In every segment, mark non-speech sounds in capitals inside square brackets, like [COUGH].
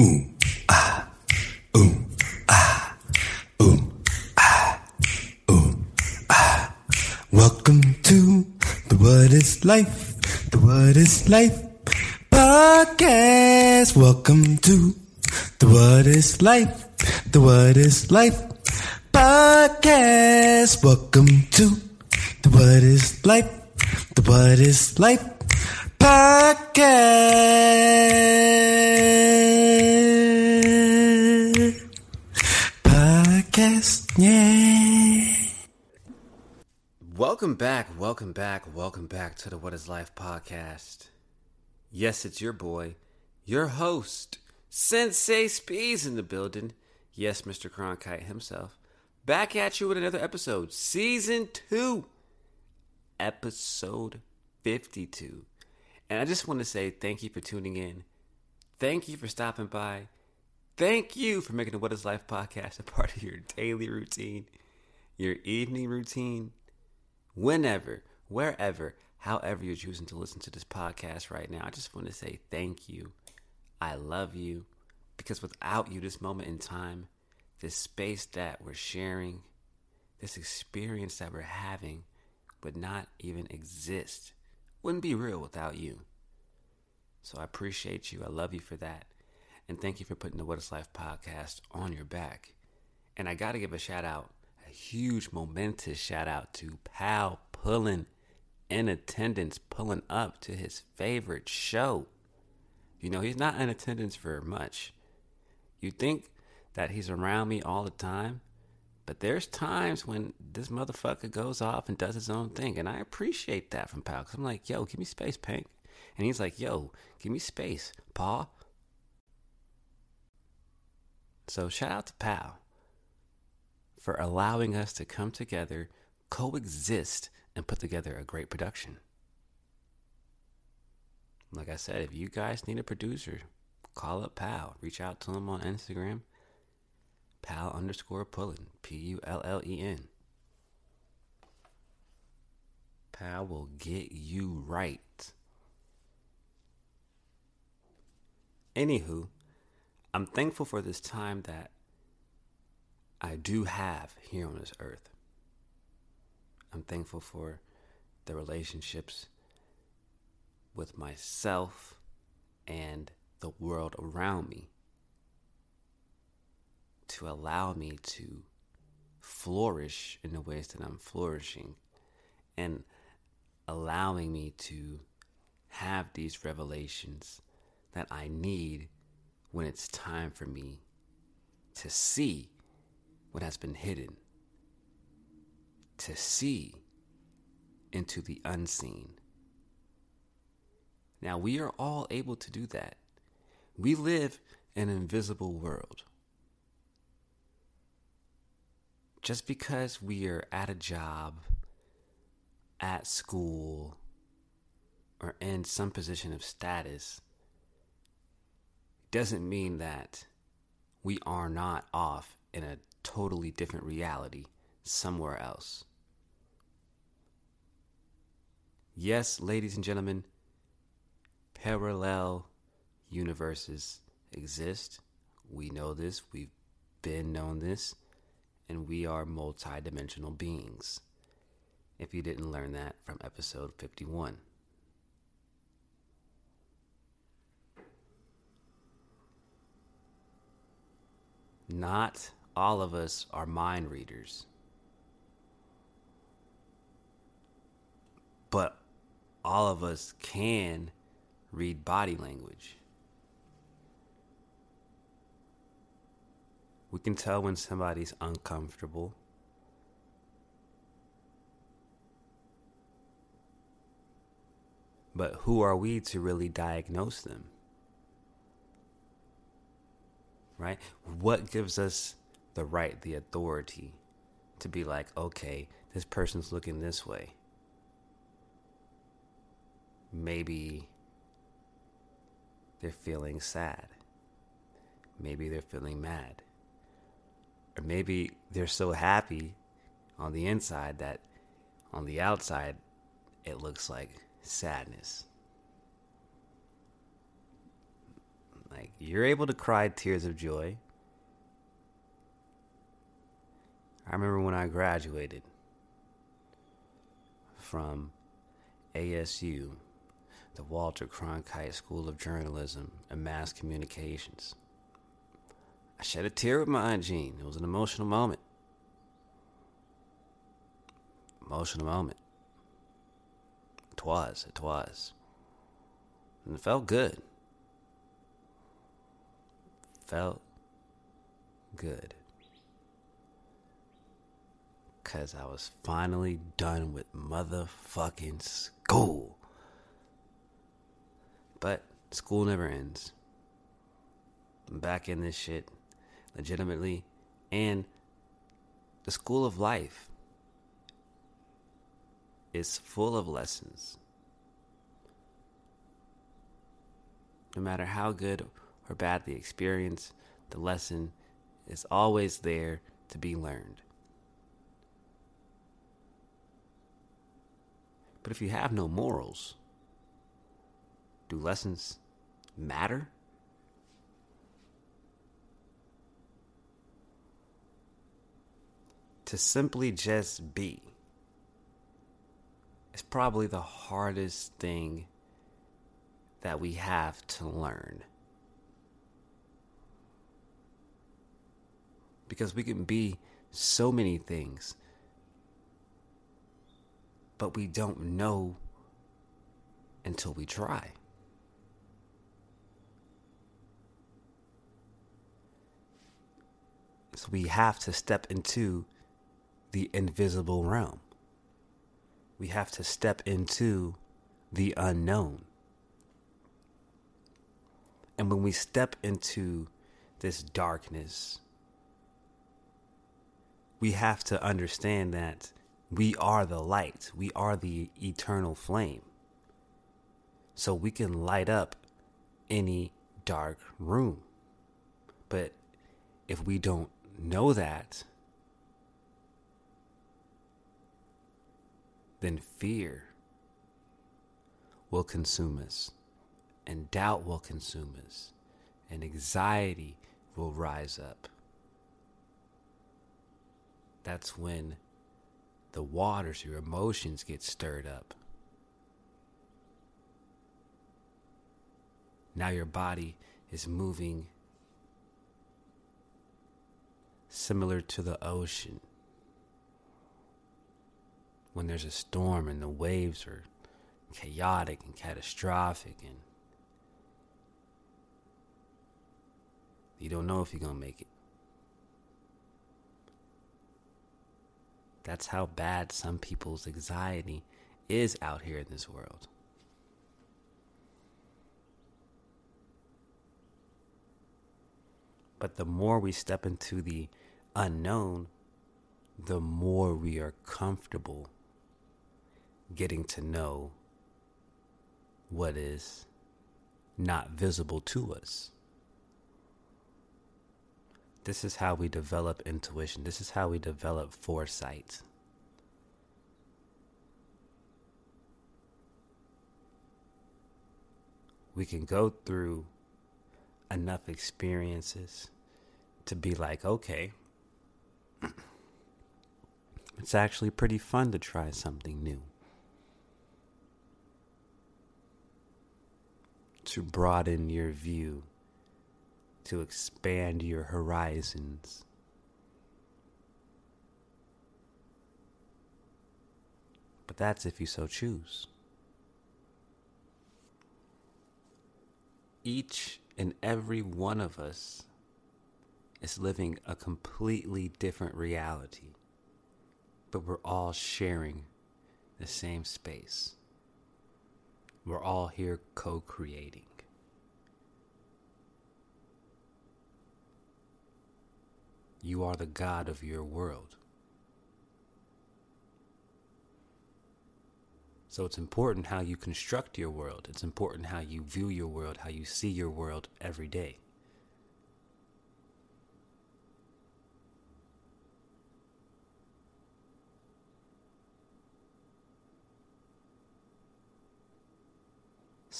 Um, ah. Um, ah. Um, ah. Welcome to the What is Life, the What is Life podcast. Welcome to the What is Life, the What is Life podcast. Welcome to the What is Life, the What is Life podcast. Podcast, yeah. Welcome back, welcome back, welcome back to the What is Life podcast. Yes, it's your boy, your host, Sensei Speeds in the building. Yes, Mr. Cronkite himself. Back at you with another episode, season two, episode 52. And I just want to say thank you for tuning in. Thank you for stopping by. Thank you for making the What is Life podcast a part of your daily routine, your evening routine, whenever, wherever, however you're choosing to listen to this podcast right now. I just want to say thank you. I love you because without you, this moment in time, this space that we're sharing, this experience that we're having would not even exist. Wouldn't be real without you. So I appreciate you. I love you for that. And thank you for putting the What is Life podcast on your back. And I got to give a shout out, a huge, momentous shout out to Pal Pullen in attendance, pulling up to his favorite show. You know, he's not in attendance for much. You think that he's around me all the time, but there's times when this motherfucker goes off and does his own thing. And I appreciate that from Pal because I'm like, yo, give me space, Pink. And he's like, yo, give me space, Paul. So shout out to Pal for allowing us to come together, coexist, and put together a great production. Like I said, if you guys need a producer, call up Pal. Reach out to him on Instagram. Pal underscore Pullen. P U L L E N. Pal will get you right. Anywho, I'm thankful for this time that I do have here on this earth. I'm thankful for the relationships with myself and the world around me to allow me to flourish in the ways that I'm flourishing and allowing me to have these revelations that I need when it's time for me to see what has been hidden, to see into the unseen. Now, we are all able to do that. We live in an invisible world. Just because we are at a job, at school, or in some position of status doesn't mean that we are not off in a totally different reality somewhere else. Yes, ladies and gentlemen, parallel universes exist. We know this, we've been known this, and we are multidimensional beings. If you didn't learn that from episode 51. Not all of us are mind readers. But all of us can read body language. We can tell when somebody's uncomfortable. But who are we to really diagnose them? Right? What gives us the right, the authority to be like, okay, this person's looking this way? Maybe they're feeling sad. Maybe they're feeling mad. Or maybe they're so happy on the inside that on the outside it looks like sadness. Like, you're able to cry tears of joy. I remember when I graduated from ASU, the Walter Cronkite School of Journalism and Mass Communications. I shed a tear with my Aunt Jean. It was an emotional moment. Emotional moment. It was, it was. And it felt good. Felt good. Because I was finally done with motherfucking school. But school never ends. I'm back in this shit legitimately. And the school of life is full of lessons. No matter how good or bad the experience, the lesson is always there to be learned. But if you have no morals, do lessons matter? To simply just be is probably the hardest thing that we have to learn. Because we can be so many things, but we don't know until we try. So we have to step into the invisible realm. We have to step into the unknown. And when we step into this darkness, we have to understand that we are the light, we are the eternal flame. So we can light up any dark room. But if we don't know that, then fear will consume us, and doubt will consume us, and anxiety will rise up. That's when the waters, your emotions get stirred up. Now your body is moving similar to the ocean. When there's a storm and the waves are chaotic and catastrophic and you don't know if you're going to make it. That's how bad some people's anxiety is out here in this world. But the more we step into the unknown, the more we are comfortable getting to know what is not visible to us. This is how we develop intuition. This is how we develop foresight. We can go through enough experiences to be like, okay, [CLEARS THROAT] it's actually pretty fun to try something new. To broaden your view, to expand your horizons. But that's if you so choose. Each and every one of us is living a completely different reality, but we're all sharing the same space. We're all here co creating. You are the God of your world. So it's important how you construct your world. It's important how you view your world, how you see your world every day.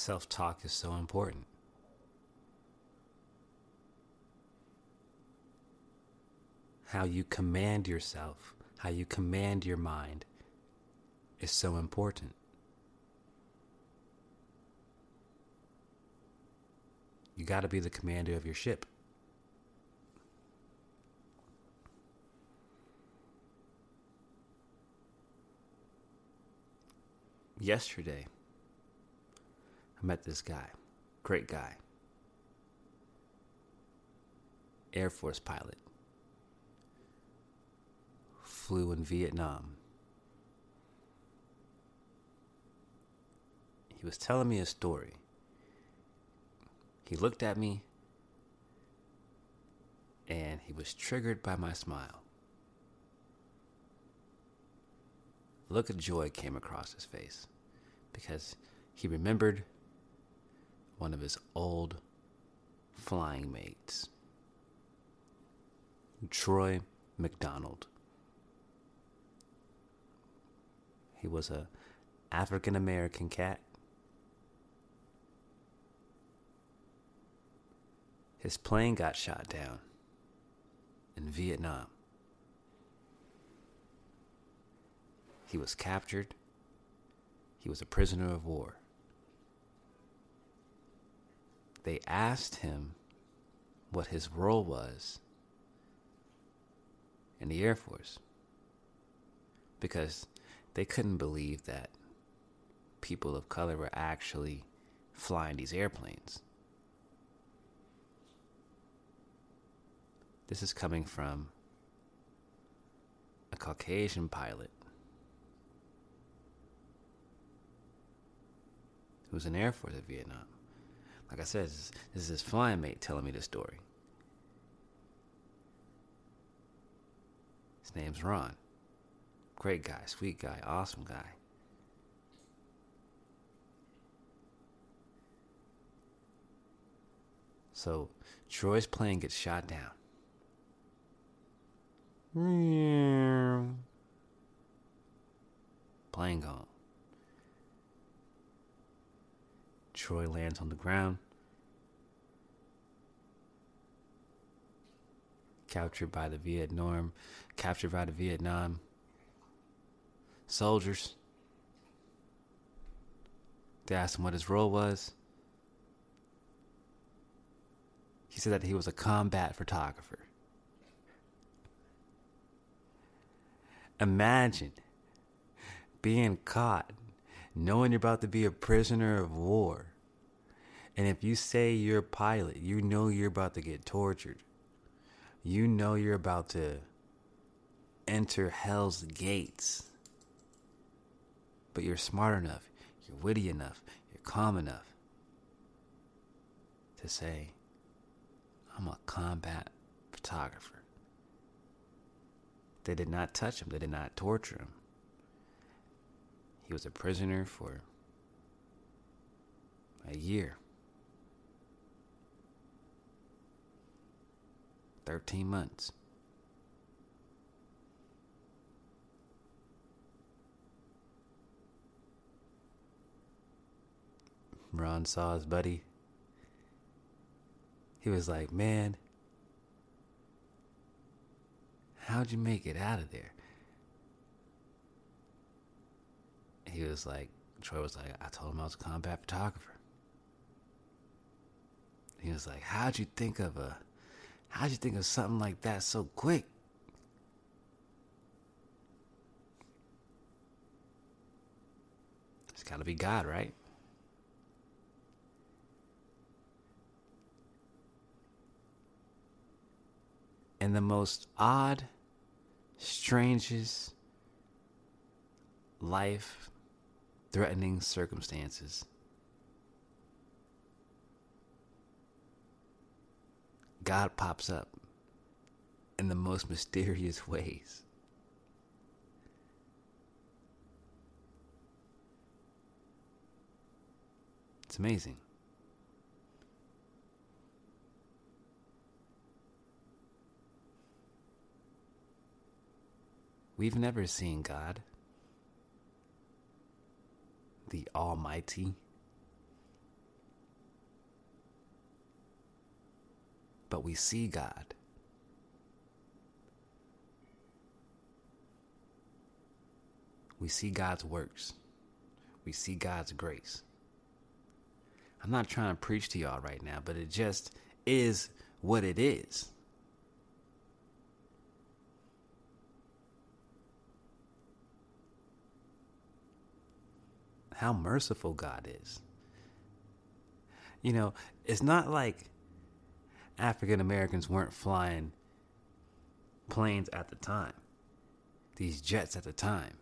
self talk is so important. How you command yourself, how you command your mind is so important. You got to be the commander of your ship. Yesterday, I met this guy, great guy, Air Force pilot, flew in Vietnam. He was telling me a story. He looked at me and he was triggered by my smile. A look of joy came across his face because he remembered one of his old flying mates, Troy McDonald. He was a African American cat. His plane got shot down in Vietnam. He was captured. He was a prisoner of war. They asked him what his role was in the Air Force because they couldn't believe that people of color were actually flying these airplanes. This is coming from a Caucasian pilot who was in Air Force at Vietnam. Like I said, this is his flying mate telling me this story. His name's Ron. Great guy, sweet guy, awesome guy. So Troy's plane gets shot down. Plane gone. Troy lands on the ground. Captured by the Vietnam, captured by the Vietnam soldiers. They asked him what his role was. He said that he was a combat photographer. Imagine being caught knowing you're about to be a prisoner of war. And if you say you're a pilot, you know you're about to get tortured. You know you're about to enter hell's gates. But you're smart enough, you're witty enough, you're calm enough to say, I'm a combat photographer. They did not touch him, they did not torture him. He was a prisoner for a year. 13 months. Ron saw his buddy. He was like, Man, how'd you make it out of there? he was like, Troy was like, I told him I was a combat photographer. He was like, How'd you think of a, how'd you think of something like that so quick? It's gotta be God, right? And the most odd, strangest life threatening circumstances. God pops up in the most mysterious ways. It's amazing. We've never seen God the Almighty. but we see God. We see God's works. We see God's grace. I'm not trying to preach to y'all right now, but it just is what it is. How merciful God is. You know, it's not like African Americans weren't flying planes at the time, these jets at the time,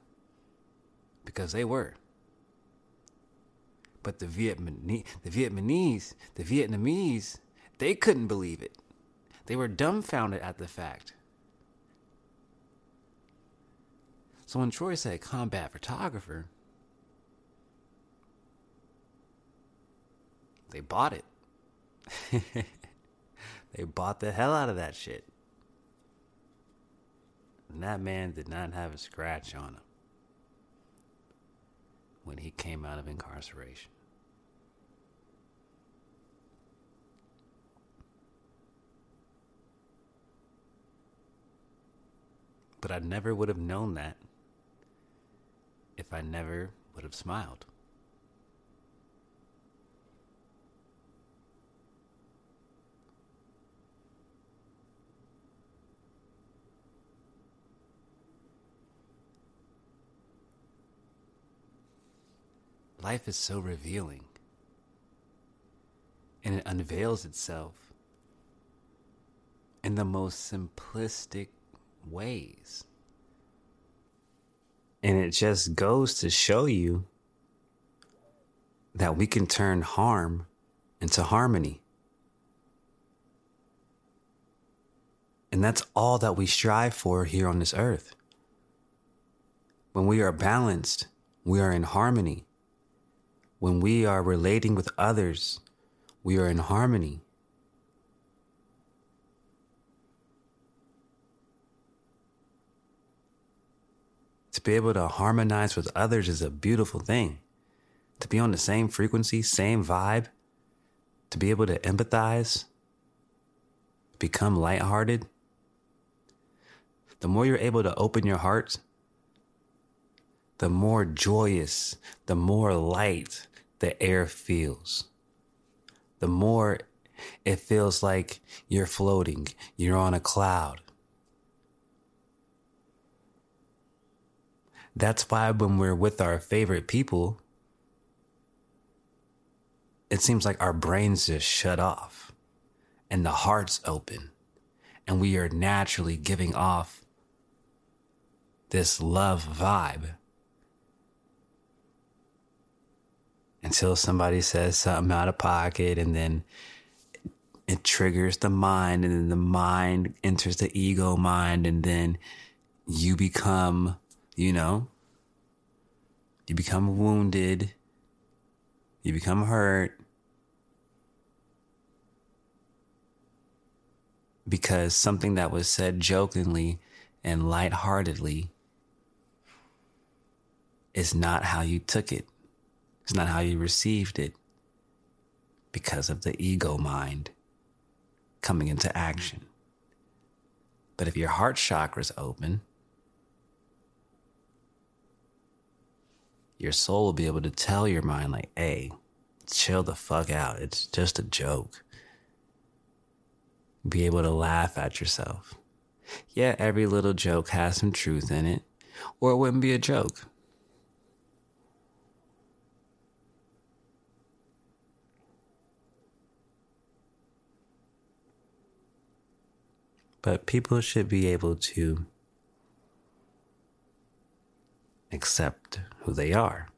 because they were. But the Vietnamese, the Vietnamese, the Vietnamese, they couldn't believe it. They were dumbfounded at the fact. So when Troy said combat photographer, they bought it. [LAUGHS] they bought the hell out of that shit. And that man did not have a scratch on him when he came out of incarceration. But I never would have known that if I never would have smiled. Life is so revealing. And it unveils itself in the most simplistic ways. And it just goes to show you that we can turn harm into harmony. And that's all that we strive for here on this earth. When we are balanced, we are in harmony. When we are relating with others, we are in harmony. To be able to harmonize with others is a beautiful thing. To be on the same frequency, same vibe, to be able to empathize, become lighthearted. The more you're able to open your heart, the more joyous, the more light, the air feels. The more it feels like you're floating, you're on a cloud. That's why when we're with our favorite people, it seems like our brains just shut off and the heart's open and we are naturally giving off this love vibe until somebody says something out of pocket and then it triggers the mind and then the mind enters the ego mind and then you become, you know, you become wounded, you become hurt because something that was said jokingly and lightheartedly is not how you took it. It's not how you received it because of the ego mind coming into action. But if your heart chakra is open, your soul will be able to tell your mind, like, hey, chill the fuck out. It's just a joke. Be able to laugh at yourself. Yeah, every little joke has some truth in it, or it wouldn't be a joke. But people should be able to accept who they are.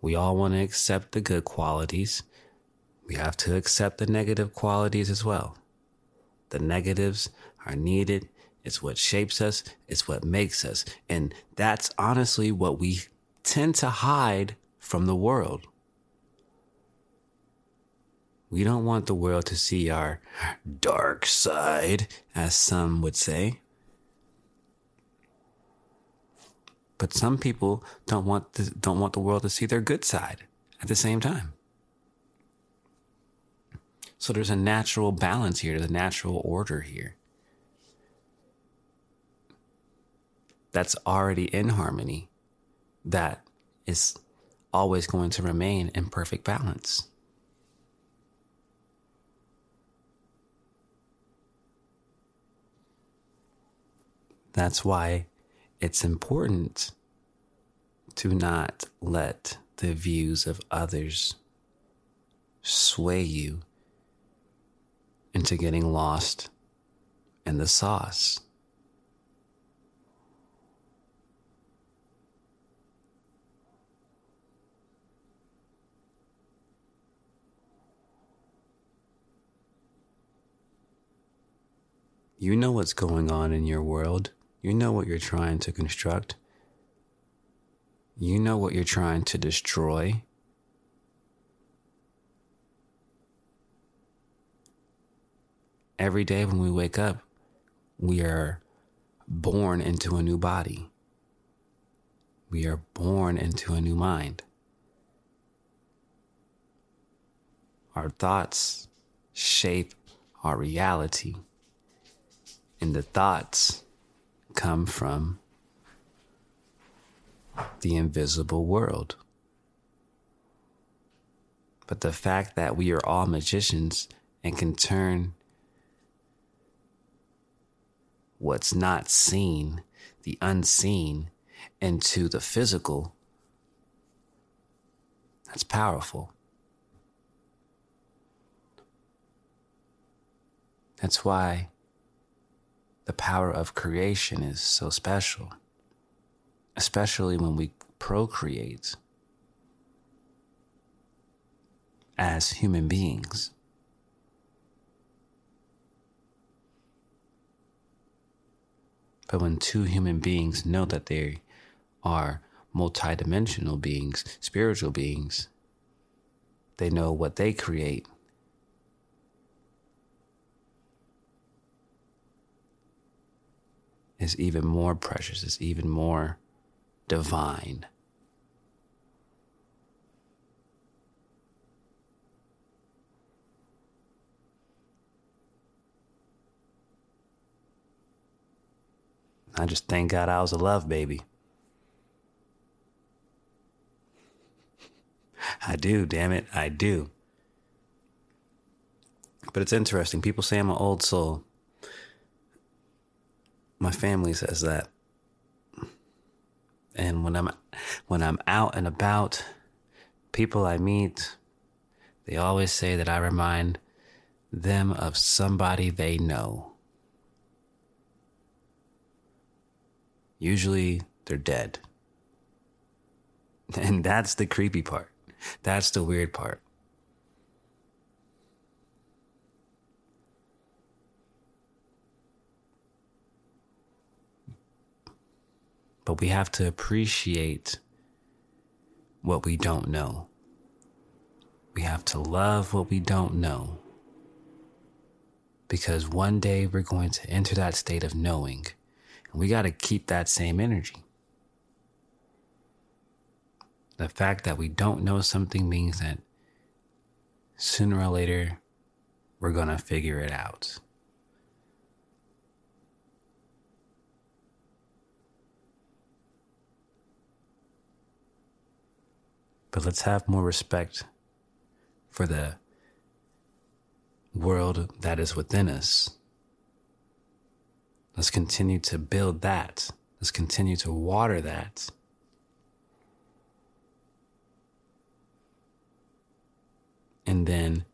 We all want to accept the good qualities. We have to accept the negative qualities as well. The negatives are needed. It's what shapes us. It's what makes us. And that's honestly what we tend to hide from the world. We don't want the world to see our dark side, as some would say. But some people don't want the, don't want the world to see their good side at the same time. So there's a natural balance here, there's a natural order here. That's already in harmony that is always going to remain in perfect balance. That's why it's important to not let the views of others sway you into getting lost in the sauce. You know what's going on in your world. You know what you're trying to construct. You know what you're trying to destroy. Every day when we wake up, we are born into a new body. We are born into a new mind. Our thoughts shape our reality, and the thoughts come from the invisible world. But the fact that we are all magicians and can turn what's not seen, the unseen, into the physical, that's powerful. That's why the power of creation is so special, especially when we procreate as human beings. But when two human beings know that they are multidimensional beings, spiritual beings, they know what they create is even more precious, is even more divine. I just thank God I was a love baby. I do, damn it, I do. But it's interesting. People say I'm an old soul my family says that. And when I'm when I'm out and about, people I meet, they always say that I remind them of somebody they know. Usually they're dead. [LAUGHS] And that's the creepy part. That's the weird part. But we have to appreciate what we don't know. We have to love what we don't know. Because one day we're going to enter that state of knowing, and we got to keep that same energy. The fact that we don't know something means that sooner or later we're going to figure it out. But let's have more respect for the world that is within us. Let's continue to build that. Let's continue to water that. And then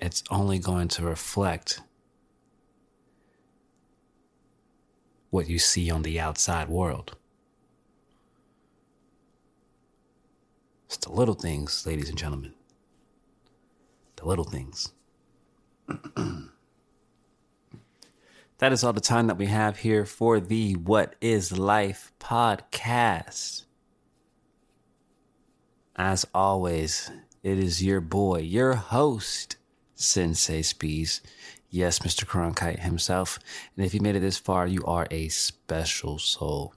it's only going to reflect what you see on the outside world. It's the little things, ladies and gentlemen. The little things. [CLEARS THROAT] that is all the time that we have here for the What is Life podcast. As always, it is your boy, your host, Sensei Spees. Yes, Mr. Cronkite himself. And if you made it this far, you are a special soul.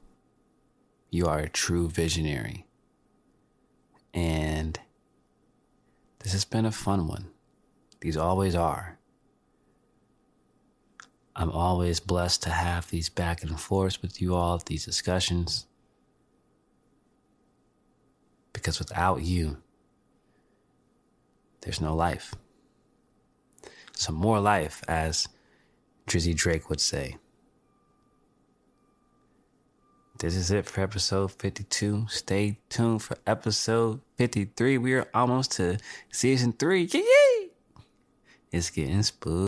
You are a true visionary. And this has been a fun one. These always are. I'm always blessed to have these back and forths with you all, these discussions. Because without you, there's no life. Some more life, as Drizzy Drake would say. This is it for episode 52. Stay tuned for episode 53. We are almost to season three. It's getting spooky.